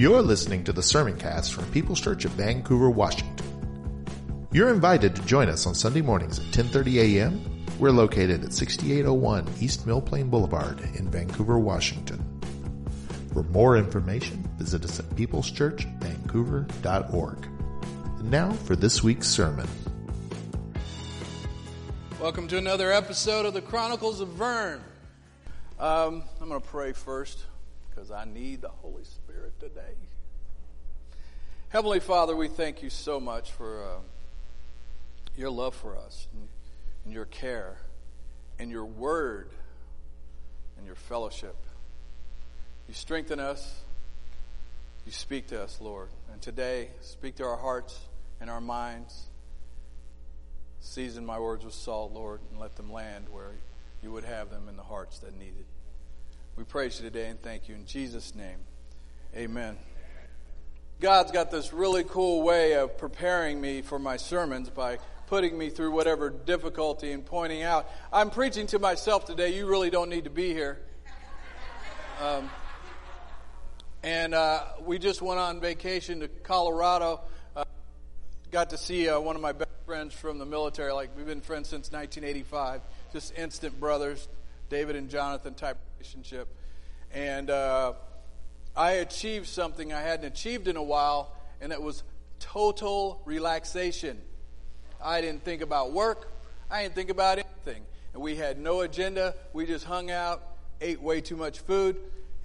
You're listening to the sermon cast from People's Church of Vancouver, Washington. You're invited to join us on Sunday mornings at 10:30 a.m. We're located at 6801 East Mill Plain Boulevard in Vancouver, Washington. For more information, visit us at peopleschurchvancouver.org. And now for this week's sermon. Welcome to another episode of the Chronicles of Vern. Um, I'm going to pray first because I need the Holy Spirit today. Heavenly Father, we thank you so much for uh, your love for us and, and your care and your word and your fellowship. You strengthen us. You speak to us, Lord. And today, speak to our hearts and our minds. Season my words with salt, Lord, and let them land where you would have them in the hearts that need it. We praise you today and thank you in Jesus' name. Amen. God's got this really cool way of preparing me for my sermons by putting me through whatever difficulty and pointing out. I'm preaching to myself today. You really don't need to be here. Um, and uh, we just went on vacation to Colorado. Uh, got to see uh, one of my best friends from the military. Like we've been friends since 1985. Just instant brothers, David and Jonathan type relationship. And uh, I achieved something I hadn't achieved in a while, and it was total relaxation. I didn't think about work. I didn't think about anything. And we had no agenda. We just hung out, ate way too much food,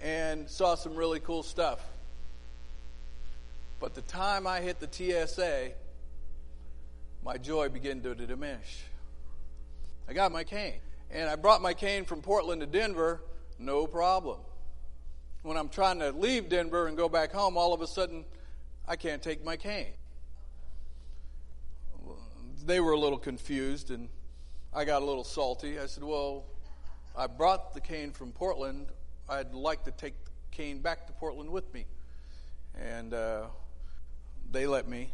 and saw some really cool stuff. But the time I hit the TSA, my joy began to diminish. I got my cane. And I brought my cane from Portland to Denver, no problem. When I'm trying to leave Denver and go back home, all of a sudden, I can't take my cane. They were a little confused, and I got a little salty. I said, Well, I brought the cane from Portland. I'd like to take the cane back to Portland with me. And uh, they let me.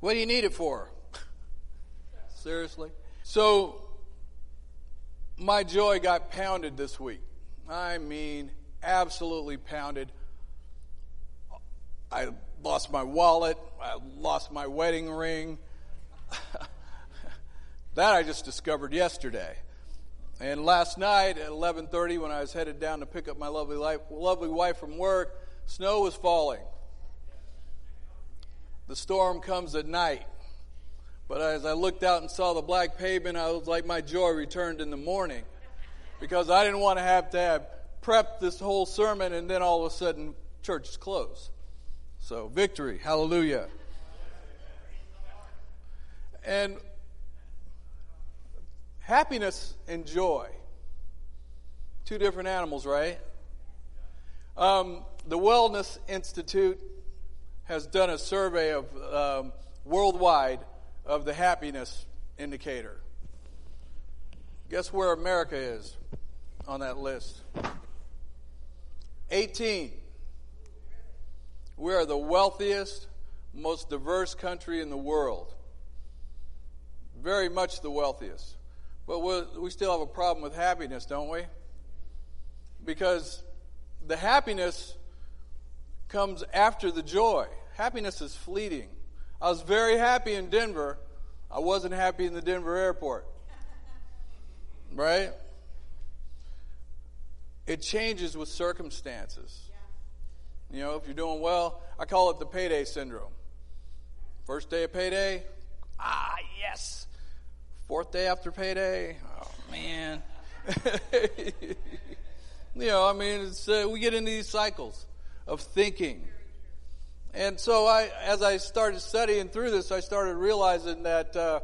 What do you need it for? Seriously? So my joy got pounded this week. I mean, absolutely pounded. I lost my wallet. I lost my wedding ring. that I just discovered yesterday. And last night at 11:30, when I was headed down to pick up my lovely, life, lovely wife from work, snow was falling. The storm comes at night. But as I looked out and saw the black pavement, I was like, my joy returned in the morning because I didn't want to have to have prepped this whole sermon and then all of a sudden church is closed. So, victory. Hallelujah. And happiness and joy. Two different animals, right? Um, the Wellness Institute has done a survey of um, worldwide of the happiness indicator. Guess where America is on that list? 18. We are the wealthiest, most diverse country in the world. Very much the wealthiest. But we still have a problem with happiness, don't we? Because the happiness comes after the joy. Happiness is fleeting. I was very happy in Denver. I wasn't happy in the Denver airport. Right? It changes with circumstances. You know, if you're doing well, I call it the payday syndrome. First day of payday, ah, yes. Fourth day after payday, oh man. you know, I mean, uh, we get into these cycles of thinking and so I, as I started studying through this, I started realizing that uh,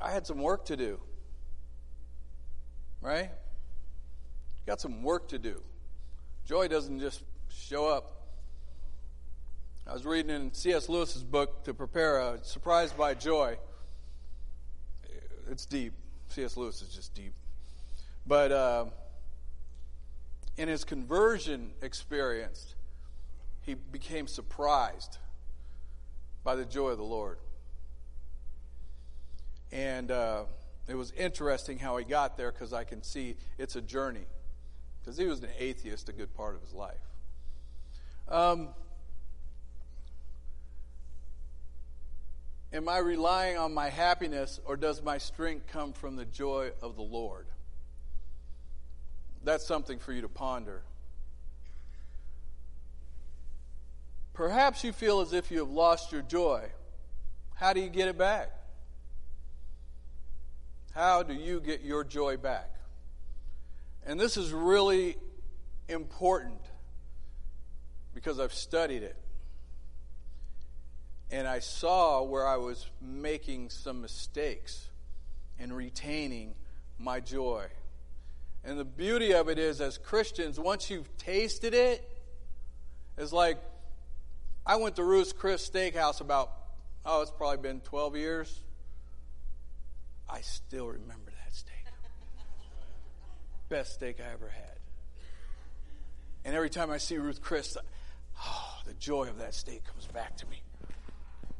I had some work to do. Right? Got some work to do. Joy doesn't just show up. I was reading in C.S. Lewis's book to prepare a Surprised by Joy. It's deep. C.S. Lewis is just deep. But uh, in his conversion experience, he became surprised by the joy of the Lord. And uh, it was interesting how he got there because I can see it's a journey. Because he was an atheist a good part of his life. Um, am I relying on my happiness or does my strength come from the joy of the Lord? That's something for you to ponder. Perhaps you feel as if you have lost your joy. How do you get it back? How do you get your joy back? And this is really important because I've studied it. And I saw where I was making some mistakes in retaining my joy. And the beauty of it is, as Christians, once you've tasted it, it's like I went to Ruth's Chris Steakhouse about, oh, it's probably been 12 years. I still remember that steak. Best steak I ever had. And every time I see Ruth Chris, oh, the joy of that steak comes back to me.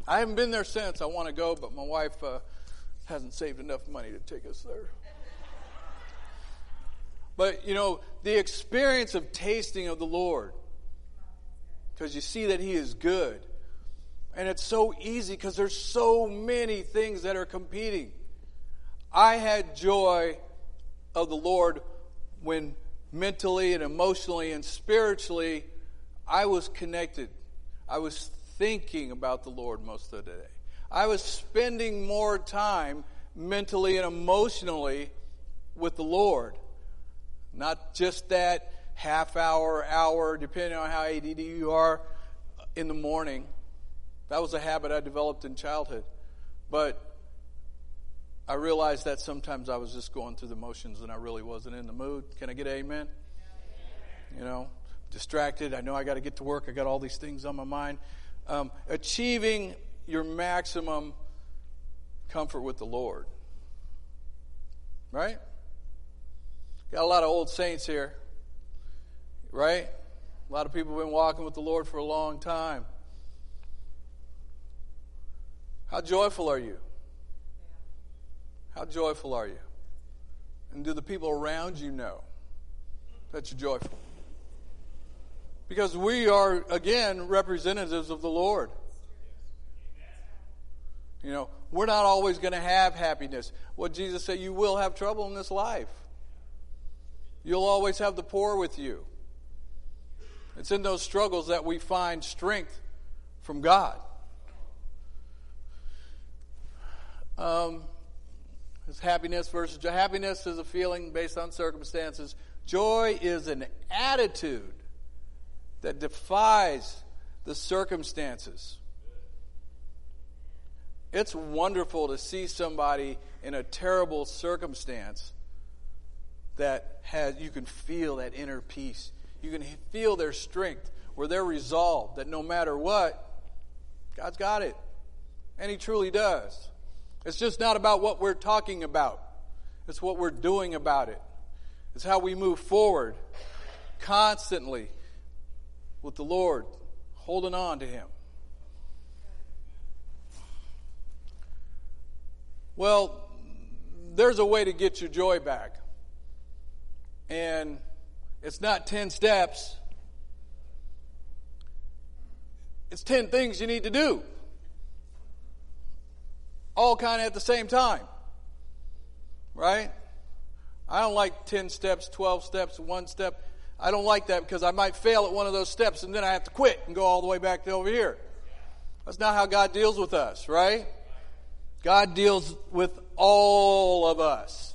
I haven't been there since. I want to go, but my wife uh, hasn't saved enough money to take us there. But, you know, the experience of tasting of the Lord, because you see that He is good. And it's so easy because there's so many things that are competing. I had joy of the Lord when mentally and emotionally and spiritually I was connected. I was thinking about the Lord most of the day. I was spending more time mentally and emotionally with the Lord. Not just that half hour, hour, depending on how ADD you are in the morning. That was a habit I developed in childhood. But I realized that sometimes I was just going through the motions and I really wasn't in the mood. Can I get amen? You know, distracted. I know I got to get to work. I got all these things on my mind. Um, achieving your maximum comfort with the Lord. Right? Got a lot of old saints here, right? A lot of people have been walking with the Lord for a long time. How joyful are you? How joyful are you? And do the people around you know that you're joyful? Because we are, again, representatives of the Lord. You know, we're not always going to have happiness. What Jesus said, you will have trouble in this life. You'll always have the poor with you. It's in those struggles that we find strength from God. Um, happiness versus happiness is a feeling based on circumstances. Joy is an attitude that defies the circumstances. It's wonderful to see somebody in a terrible circumstance that has, you can feel that inner peace. You can feel their strength, where they're resolved that no matter what, God's got it. And He truly does. It's just not about what we're talking about, it's what we're doing about it. It's how we move forward constantly with the Lord, holding on to Him. Well, there's a way to get your joy back. And it's not 10 steps, it's 10 things you need to do. All kind of at the same time. Right? I don't like 10 steps, 12 steps, one step. I don't like that because I might fail at one of those steps and then I have to quit and go all the way back to over here. That's not how God deals with us, right? God deals with all of us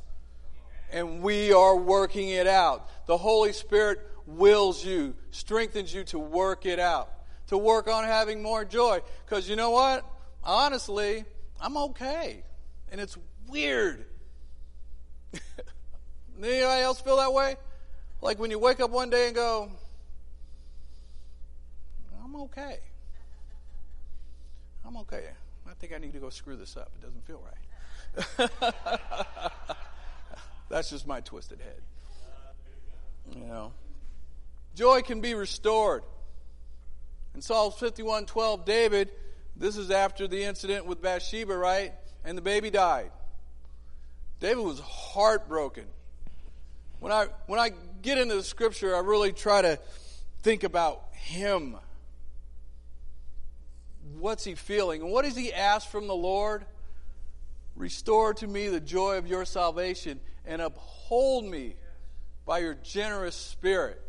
and we are working it out. The Holy Spirit wills you, strengthens you to work it out, to work on having more joy. Because you know what? Honestly, I'm okay. And it's weird. Anybody else feel that way? Like when you wake up one day and go, I'm okay. I'm okay. I think I need to go screw this up. It doesn't feel right. That's just my twisted head. You know. Joy can be restored. In Psalms 51 12, David, this is after the incident with Bathsheba, right? And the baby died. David was heartbroken. When I, when I get into the scripture, I really try to think about him. What's he feeling? And what does he ask from the Lord? Restore to me the joy of your salvation and uphold me by your generous spirit.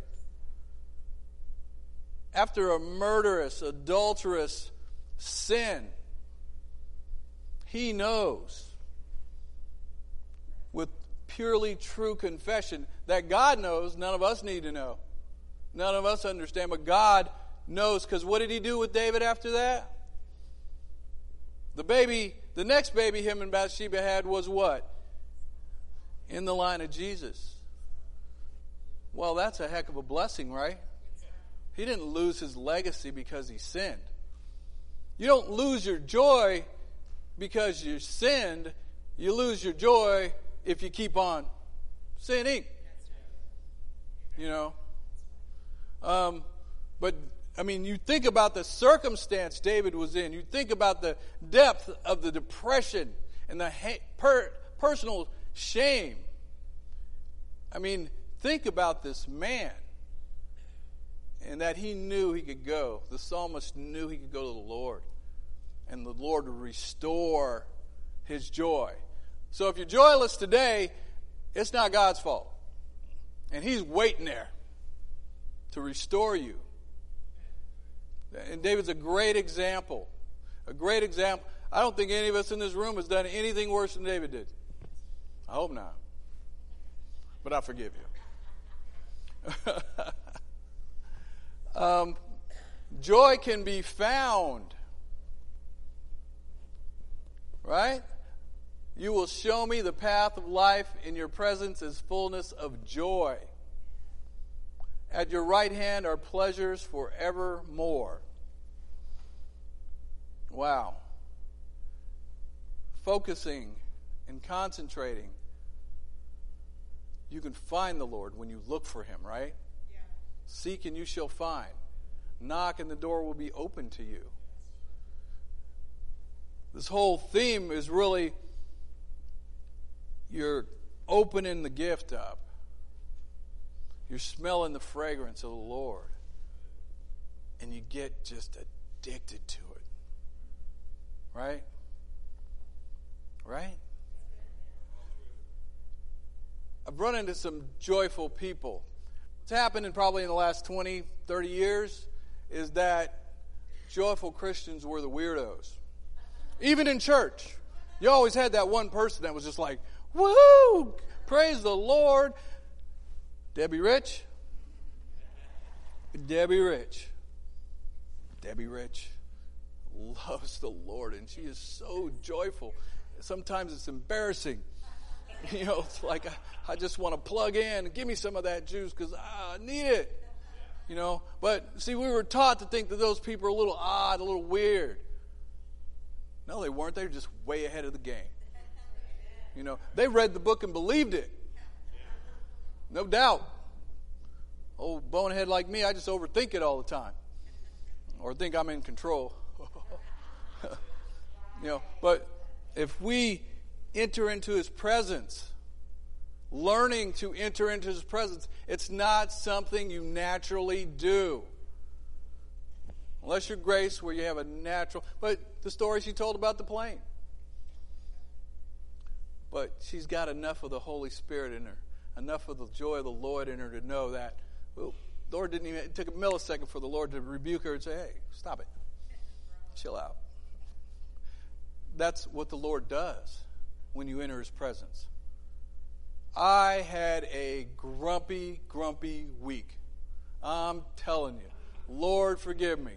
After a murderous, adulterous sin, he knows with purely true confession that God knows, none of us need to know. None of us understand, but God knows. Because what did he do with David after that? The baby, the next baby him and Bathsheba had was what? In the line of Jesus. Well, that's a heck of a blessing, right? He didn't lose his legacy because he sinned. You don't lose your joy because you sinned. You lose your joy if you keep on sinning. You know? Um, but, I mean, you think about the circumstance David was in. You think about the depth of the depression and the ha- per- personal shame. I mean, think about this man and that he knew he could go. The psalmist knew he could go to the Lord, and the Lord would restore his joy. So if you're joyless today, it's not God's fault. And he's waiting there to restore you. And David's a great example. A great example. I don't think any of us in this room has done anything worse than David did. I hope not. But I forgive you. um, joy can be found. Right? You will show me the path of life. In your presence is fullness of joy. At your right hand are pleasures forevermore. Wow. Focusing and concentrating. You can find the Lord when you look for Him, right? Yeah. Seek and you shall find. Knock and the door will be open to you. This whole theme is really you're opening the gift up. You're smelling the fragrance of the Lord. And you get just addicted to it. Right? Right? I've run into some joyful people. What's happened in probably in the last 20, 30 years is that joyful Christians were the weirdos. Even in church. You always had that one person that was just like, Woo! Praise the Lord. Debbie Rich. Debbie Rich. Debbie Rich loves the Lord and she is so joyful. Sometimes it's embarrassing. You know, it's like I, I just want to plug in and give me some of that juice because I need it. You know, but see, we were taught to think that those people are a little odd, a little weird. No, they weren't. They were just way ahead of the game. You know, they read the book and believed it. No doubt. Old bonehead like me, I just overthink it all the time. Or think I'm in control. you know, but if we enter into his presence, learning to enter into his presence, it's not something you naturally do. Unless you're grace, where you have a natural. But the story she told about the plane but she's got enough of the Holy Spirit in her, enough of the joy of the Lord in her to know that, well, Lord didn't even, it took a millisecond for the Lord to rebuke her and say, hey, stop it. Chill out. That's what the Lord does when you enter his presence. I had a grumpy, grumpy week. I'm telling you. Lord, forgive me.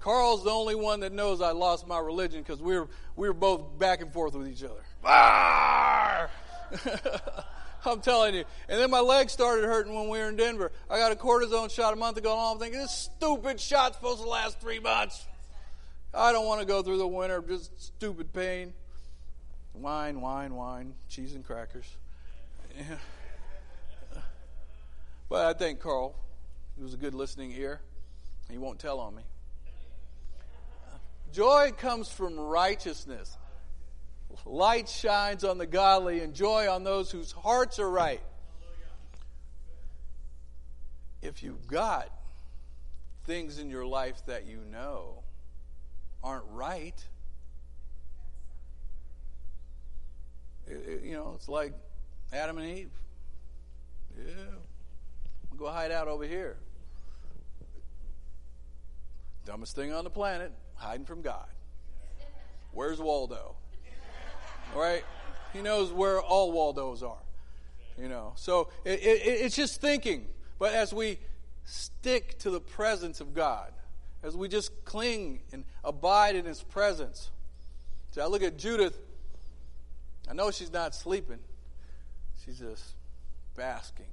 Carl's the only one that knows I lost my religion because we were, we were both back and forth with each other. I'm telling you. And then my legs started hurting when we were in Denver. I got a cortisone shot a month ago, and I'm thinking, this stupid shot's supposed to last three months. I don't want to go through the winter, of just stupid pain. Wine, wine, wine, cheese and crackers. Yeah. But I thank Carl. He was a good listening ear. He won't tell on me. Joy comes from righteousness. Light shines on the godly and joy on those whose hearts are right. If you've got things in your life that you know aren't right, it, you know, it's like Adam and Eve. Yeah, we'll go hide out over here. Dumbest thing on the planet, hiding from God. Where's Waldo? Right? He knows where all Waldos are. You know, so it, it, it's just thinking. But as we stick to the presence of God, as we just cling and abide in His presence. See, I look at Judith. I know she's not sleeping. She's just basking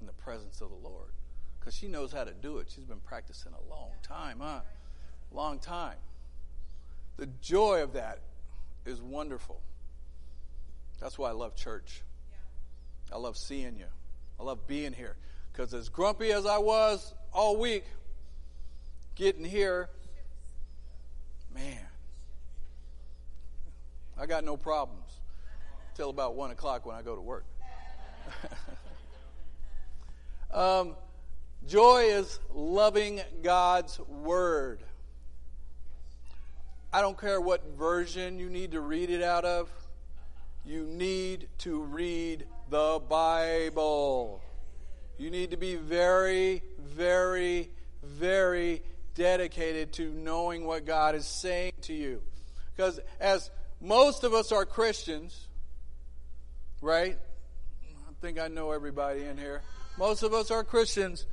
in the presence of the Lord because she knows how to do it. She's been practicing a long time, huh? Long time. The joy of that is wonderful. That's why I love church. I love seeing you. I love being here. Because as grumpy as I was all week, getting here, man, I got no problems till about 1 o'clock when I go to work. um, joy is loving God's Word. I don't care what version you need to read it out of you need to read the Bible. You need to be very, very, very dedicated to knowing what God is saying to you. Because as most of us are Christians, right? I think I know everybody in here. Most of us are Christians.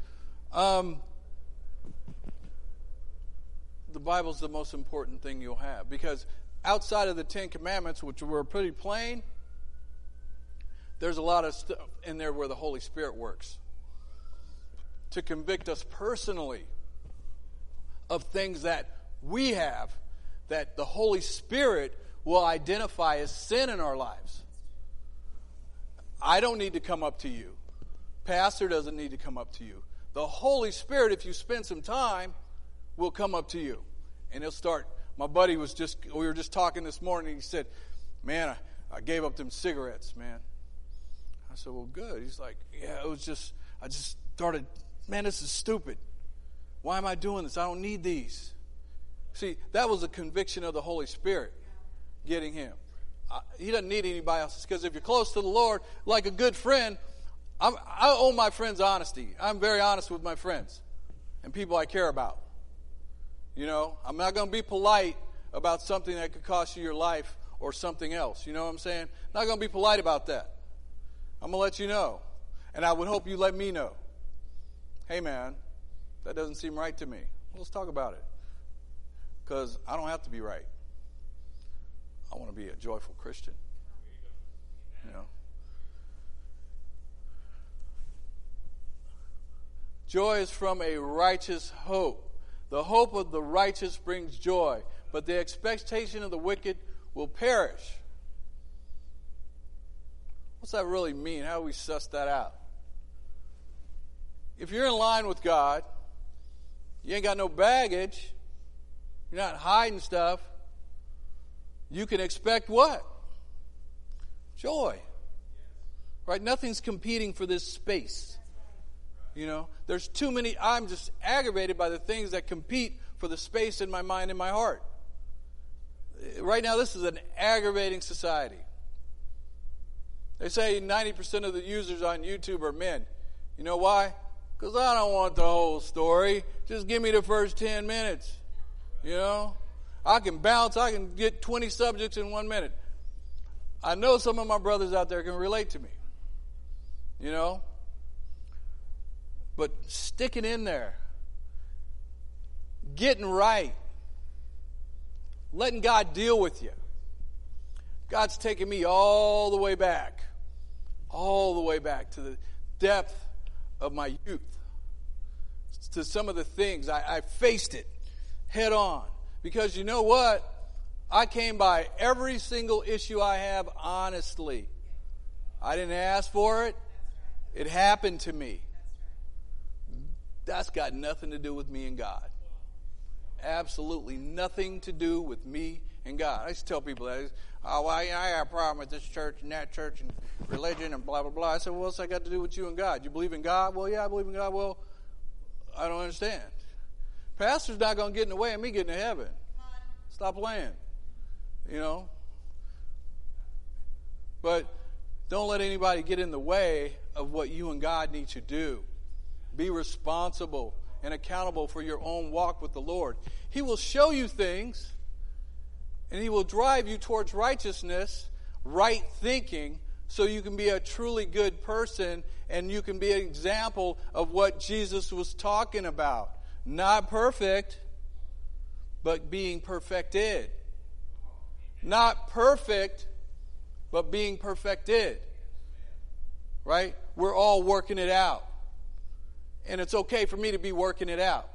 Um, the Bible's the most important thing you'll have because outside of the Ten Commandments, which were pretty plain, there's a lot of stuff in there where the Holy Spirit works to convict us personally of things that we have that the Holy Spirit will identify as sin in our lives. I don't need to come up to you. Pastor doesn't need to come up to you. The Holy Spirit, if you spend some time, will come up to you. And he'll start my buddy was just, we were just talking this morning. He said, Man, I, I gave up them cigarettes, man. I said, Well, good. He's like, Yeah, it was just, I just started, man, this is stupid. Why am I doing this? I don't need these. See, that was a conviction of the Holy Spirit getting him. He doesn't need anybody else. Because if you're close to the Lord, like a good friend, I'm, I owe my friends honesty. I'm very honest with my friends and people I care about. You know, I'm not going to be polite about something that could cost you your life or something else. You know what I'm saying? Not going to be polite about that. I'm going to let you know. And I would hope you let me know. Hey, man, that doesn't seem right to me. Let's talk about it. Because I don't have to be right. I want to be a joyful Christian. You know? Joy is from a righteous hope. The hope of the righteous brings joy, but the expectation of the wicked will perish. What's that really mean? How do we suss that out? If you're in line with God, you ain't got no baggage, you're not hiding stuff, you can expect what? Joy. Right? Nothing's competing for this space. You know, there's too many. I'm just aggravated by the things that compete for the space in my mind and my heart. Right now, this is an aggravating society. They say 90% of the users on YouTube are men. You know why? Because I don't want the whole story. Just give me the first 10 minutes. You know? I can bounce, I can get 20 subjects in one minute. I know some of my brothers out there can relate to me. You know? but sticking in there, getting right, letting God deal with you. God's taking me all the way back all the way back to the depth of my youth, to some of the things. I, I faced it head on. Because you know what? I came by every single issue I have honestly. I didn't ask for it, it happened to me. That's got nothing to do with me and God. Absolutely nothing to do with me and God. I used to tell people that. Oh, well, I have a problem with this church and that church and religion and blah, blah, blah. I said, well, what's that got to do with you and God? You believe in God? Well, yeah, I believe in God. Well, I don't understand. Pastor's not going to get in the way of me getting to heaven. Stop playing. You know? But don't let anybody get in the way of what you and God need to do. Be responsible and accountable for your own walk with the Lord. He will show you things and He will drive you towards righteousness, right thinking, so you can be a truly good person and you can be an example of what Jesus was talking about. Not perfect, but being perfected. Not perfect, but being perfected. Right? We're all working it out. And it's okay for me to be working it out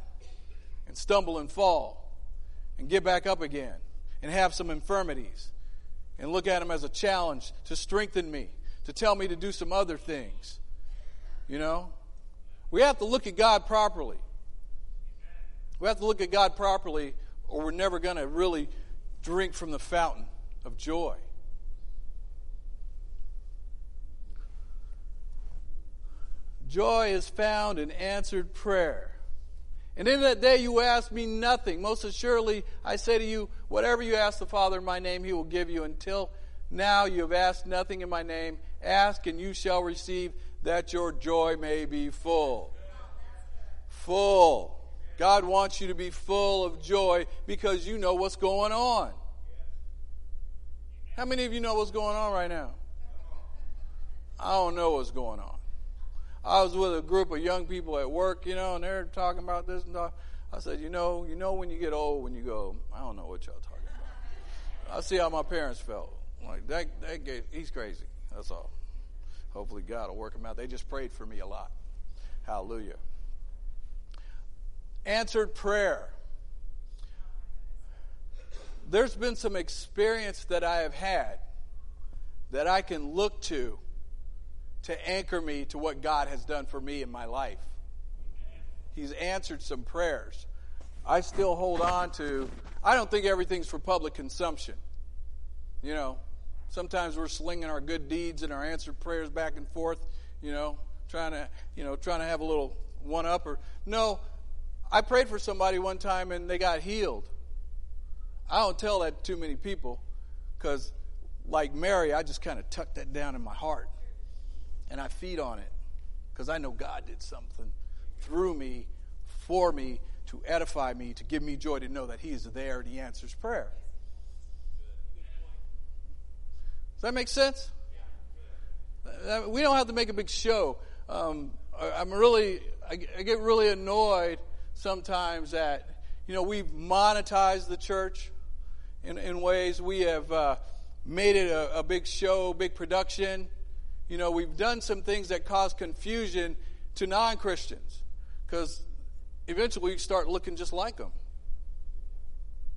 and stumble and fall and get back up again and have some infirmities and look at them as a challenge to strengthen me, to tell me to do some other things. You know? We have to look at God properly. We have to look at God properly, or we're never going to really drink from the fountain of joy. Joy is found in answered prayer. And in that day you ask me nothing. Most assuredly, I say to you, whatever you ask the Father in my name, he will give you. Until now you have asked nothing in my name. Ask and you shall receive, that your joy may be full. Full. God wants you to be full of joy because you know what's going on. How many of you know what's going on right now? I don't know what's going on. I was with a group of young people at work, you know, and they're talking about this and that. I said, you know, you know when you get old, when you go, I don't know what y'all talking about. I see how my parents felt. Like that, that gave, he's crazy. That's all. Hopefully God will work him out. They just prayed for me a lot. Hallelujah answered prayer. There's been some experience that I have had that I can look to to anchor me to what God has done for me in my life. He's answered some prayers. I still hold on to, I don't think everything's for public consumption. You know, sometimes we're slinging our good deeds and our answered prayers back and forth, you know, trying to, you know, trying to have a little one up or no, I prayed for somebody one time and they got healed. I don't tell that to too many people because, like Mary, I just kind of tuck that down in my heart and I feed on it because I know God did something through me, for me, to edify me, to give me joy to know that He is there and He answers prayer. Does that make sense? We don't have to make a big show. Um, I'm really, I get really annoyed sometimes that, you know, we've monetized the church in, in ways. We have uh, made it a, a big show, big production. You know, we've done some things that cause confusion to non Christians because eventually we start looking just like them.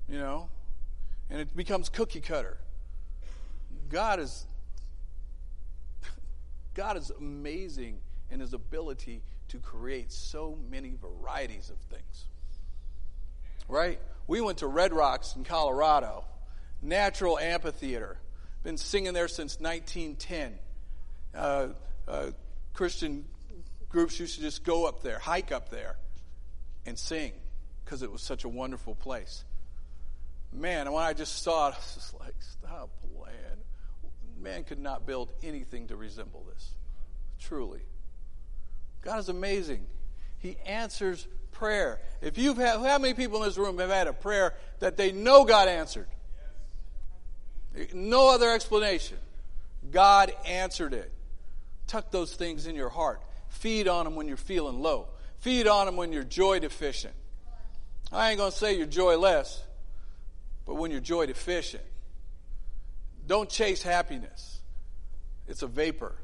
You know, and it becomes cookie cutter. God is God is amazing in his ability to create so many varieties of things. Right? We went to Red Rocks in Colorado, natural amphitheater. Been singing there since 1910. Uh, uh, Christian groups used to just go up there, hike up there, and sing because it was such a wonderful place. Man, and when I just saw it, I was just like, stop playing. Man could not build anything to resemble this. Truly. God is amazing. He answers prayer. If you've had, how many people in this room have had a prayer that they know God answered? No other explanation. God answered it. Tuck those things in your heart. Feed on them when you're feeling low. Feed on them when you're joy deficient. I ain't going to say you're joyless, but when you're joy deficient. Don't chase happiness, it's a vapor.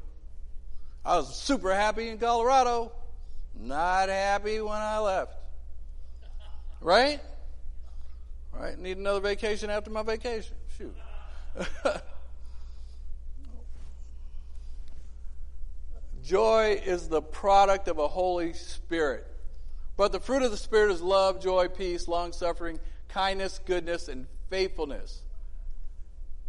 I was super happy in Colorado, not happy when I left. Right? Right? Need another vacation after my vacation. Shoot. Joy is the product of a Holy Spirit. But the fruit of the Spirit is love, joy, peace, long suffering, kindness, goodness, and faithfulness.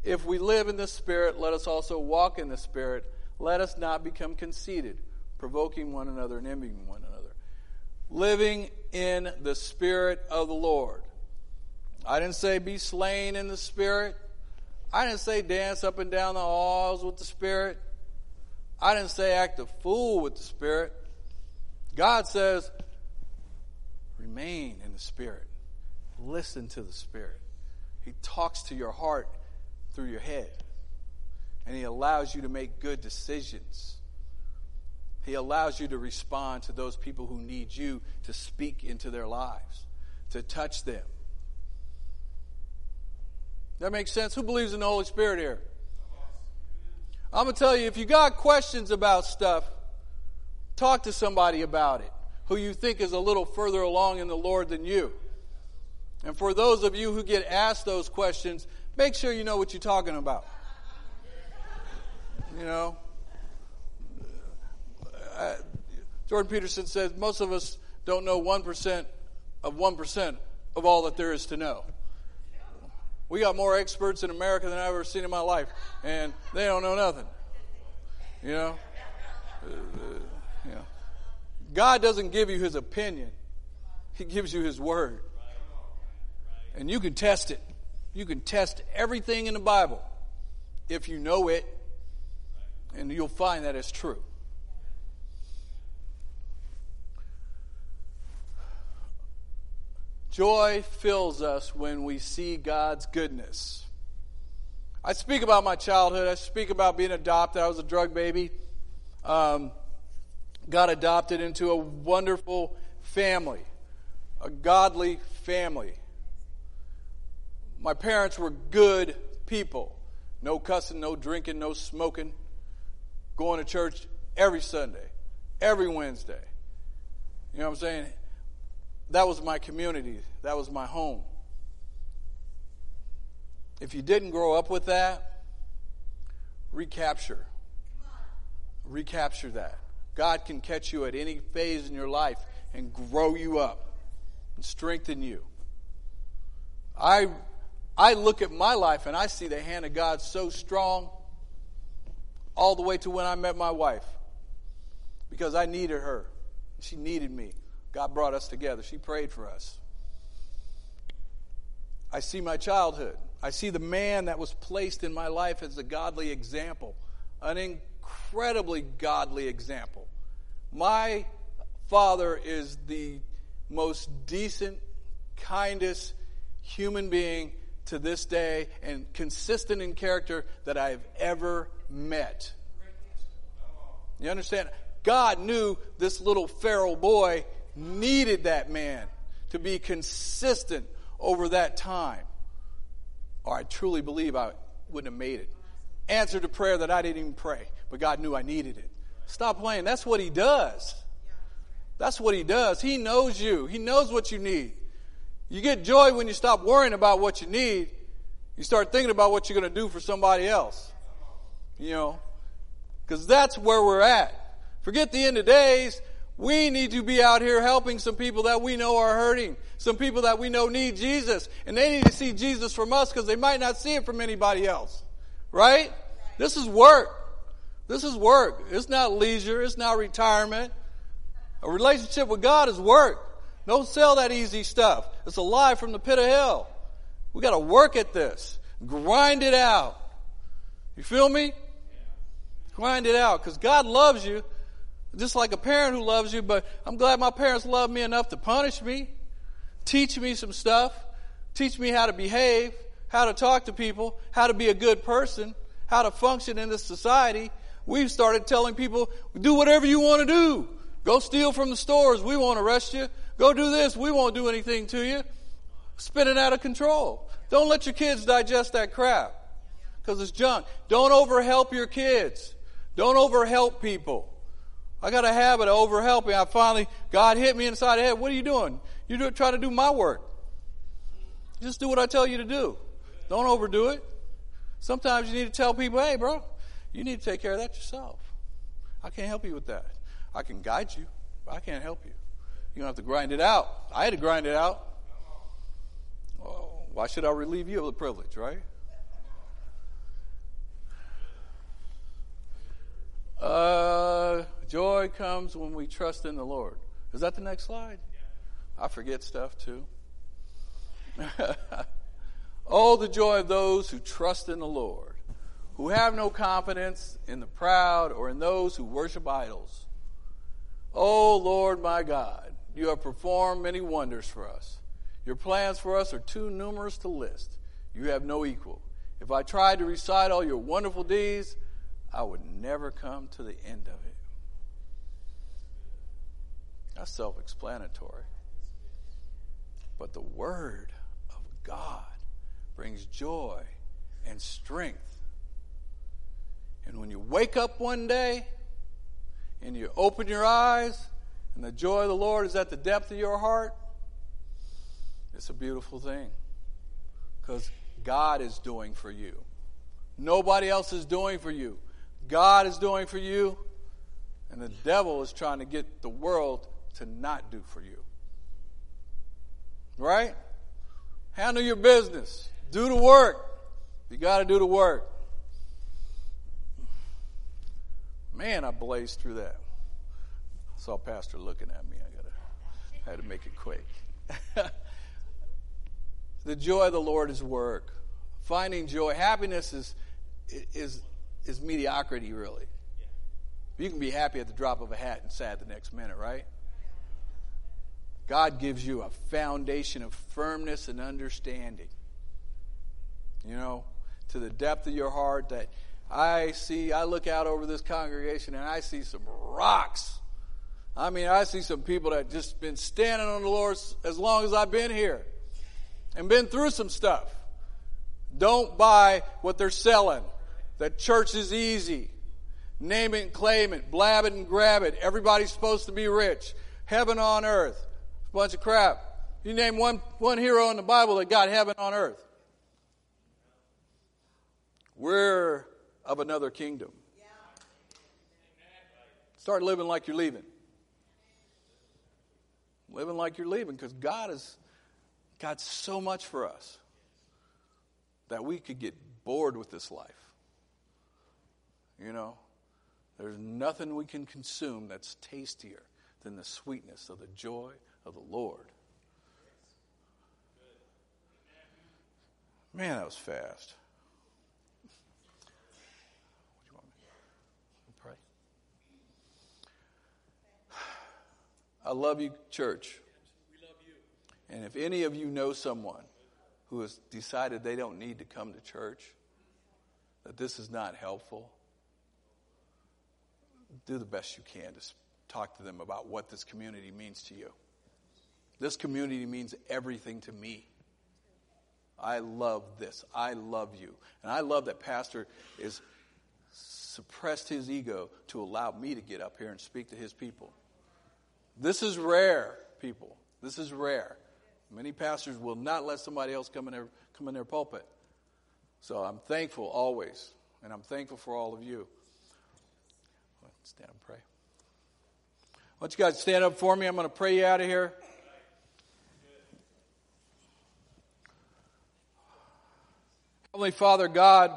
If we live in the Spirit, let us also walk in the Spirit. Let us not become conceited, provoking one another and envying one another. Living in the Spirit of the Lord. I didn't say be slain in the Spirit. I didn't say dance up and down the halls with the Spirit. I didn't say act a fool with the Spirit. God says, remain in the Spirit. Listen to the Spirit. He talks to your heart through your head. And He allows you to make good decisions. He allows you to respond to those people who need you to speak into their lives, to touch them. That makes sense? Who believes in the Holy Spirit here? I'm going to tell you if you got questions about stuff, talk to somebody about it who you think is a little further along in the Lord than you. And for those of you who get asked those questions, make sure you know what you're talking about. You know? Uh, Jordan Peterson says most of us don't know 1% of 1% of all that there is to know. We got more experts in America than I've ever seen in my life, and they don't know nothing. You know? Uh, you know. God doesn't give you his opinion, he gives you his word. And you can test it. You can test everything in the Bible if you know it, and you'll find that it's true. Joy fills us when we see God's goodness. I speak about my childhood. I speak about being adopted. I was a drug baby. Um, got adopted into a wonderful family, a godly family. My parents were good people. No cussing, no drinking, no smoking. Going to church every Sunday, every Wednesday. You know what I'm saying? That was my community. That was my home. If you didn't grow up with that, recapture. Recapture that. God can catch you at any phase in your life and grow you up and strengthen you. I, I look at my life and I see the hand of God so strong all the way to when I met my wife because I needed her. She needed me. God brought us together. She prayed for us. I see my childhood. I see the man that was placed in my life as a godly example, an incredibly godly example. My father is the most decent, kindest human being to this day and consistent in character that I've ever met. You understand? God knew this little feral boy needed that man to be consistent over that time. Or I truly believe I wouldn't have made it. Answered a prayer that I didn't even pray, but God knew I needed it. Stop playing. That's what He does. That's what He does. He knows you, He knows what you need. You get joy when you stop worrying about what you need. You start thinking about what you're going to do for somebody else. You know, because that's where we're at. Forget the end of days. We need to be out here helping some people that we know are hurting, some people that we know need Jesus, and they need to see Jesus from us because they might not see it from anybody else. Right? This is work. This is work. It's not leisure. It's not retirement. A relationship with God is work. Don't sell that easy stuff. It's a lie from the pit of hell. We got to work at this. Grind it out. You feel me? Grind it out because God loves you just like a parent who loves you, but I'm glad my parents love me enough to punish me, teach me some stuff, teach me how to behave, how to talk to people, how to be a good person, how to function in this society. We've started telling people, do whatever you want to do. Go steal from the stores. We won't arrest you. Go do this. We won't do anything to you. Spinning out of control. Don't let your kids digest that crap because it's junk. Don't overhelp your kids. Don't overhelp people. I got a habit of overhelping. I finally, God hit me inside the head. What are you doing? You're trying to do my work. Just do what I tell you to do. Don't overdo it. Sometimes you need to tell people, hey, bro, you need to take care of that yourself. I can't help you with that. I can guide you, but I can't help you. You don't have to grind it out. I had to grind it out. why should I relieve you of the privilege, right? Uh, joy comes when we trust in the Lord. Is that the next slide? I forget stuff too. oh, the joy of those who trust in the Lord, who have no confidence in the proud or in those who worship idols. Oh, Lord my God, you have performed many wonders for us. Your plans for us are too numerous to list. You have no equal. If I tried to recite all your wonderful deeds, I would never come to the end of it. That's self explanatory. But the Word of God brings joy and strength. And when you wake up one day and you open your eyes and the joy of the Lord is at the depth of your heart, it's a beautiful thing. Because God is doing for you. Nobody else is doing for you. God is doing for you, and the devil is trying to get the world to not do for you. Right? Handle your business. Do the work. You got to do the work. Man, I blazed through that. Saw Pastor looking at me. I gotta I had to make it quick. the joy of the Lord is work. Finding joy, happiness is is is mediocrity, really. You can be happy at the drop of a hat and sad the next minute, right? God gives you a foundation of firmness and understanding. You know, to the depth of your heart that I see, I look out over this congregation and I see some rocks. I mean, I see some people that just been standing on the Lord as long as I've been here and been through some stuff. Don't buy what they're selling that church is easy. Name it and claim it, blab it and grab it. Everybody's supposed to be rich. Heaven on earth. Bunch of crap. You name one, one hero in the Bible that got heaven on earth. We're of another kingdom. Start living like you're leaving. Living like you're leaving because God has got so much for us that we could get bored with this life. You know, there's nothing we can consume that's tastier than the sweetness of the joy of the Lord. Man, that was fast. What do you want me to pray? I love you, church. And if any of you know someone who has decided they don't need to come to church, that this is not helpful, do the best you can to talk to them about what this community means to you. This community means everything to me. I love this. I love you. And I love that Pastor is suppressed his ego to allow me to get up here and speak to his people. This is rare, people. This is rare. Many pastors will not let somebody else come in their, come in their pulpit. So I'm thankful always, and I'm thankful for all of you. Stand and pray. I want you guys stand up for me. I'm going to pray you out of here. Heavenly Father God,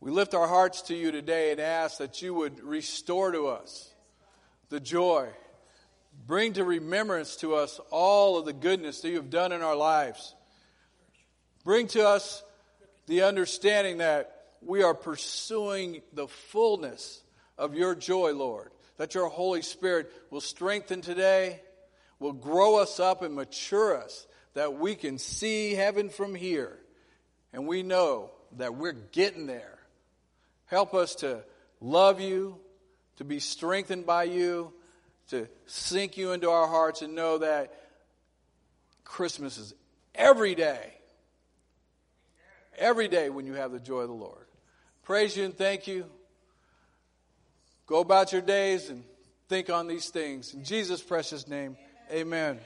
we lift our hearts to you today and ask that you would restore to us the joy, bring to remembrance to us all of the goodness that you have done in our lives. Bring to us the understanding that we are pursuing the fullness of your joy, Lord. That your Holy Spirit will strengthen today, will grow us up and mature us, that we can see heaven from here. And we know that we're getting there. Help us to love you, to be strengthened by you, to sink you into our hearts and know that Christmas is every day. Every day when you have the joy of the Lord. Praise you and thank you. Go about your days and think on these things. In Jesus' precious name, amen.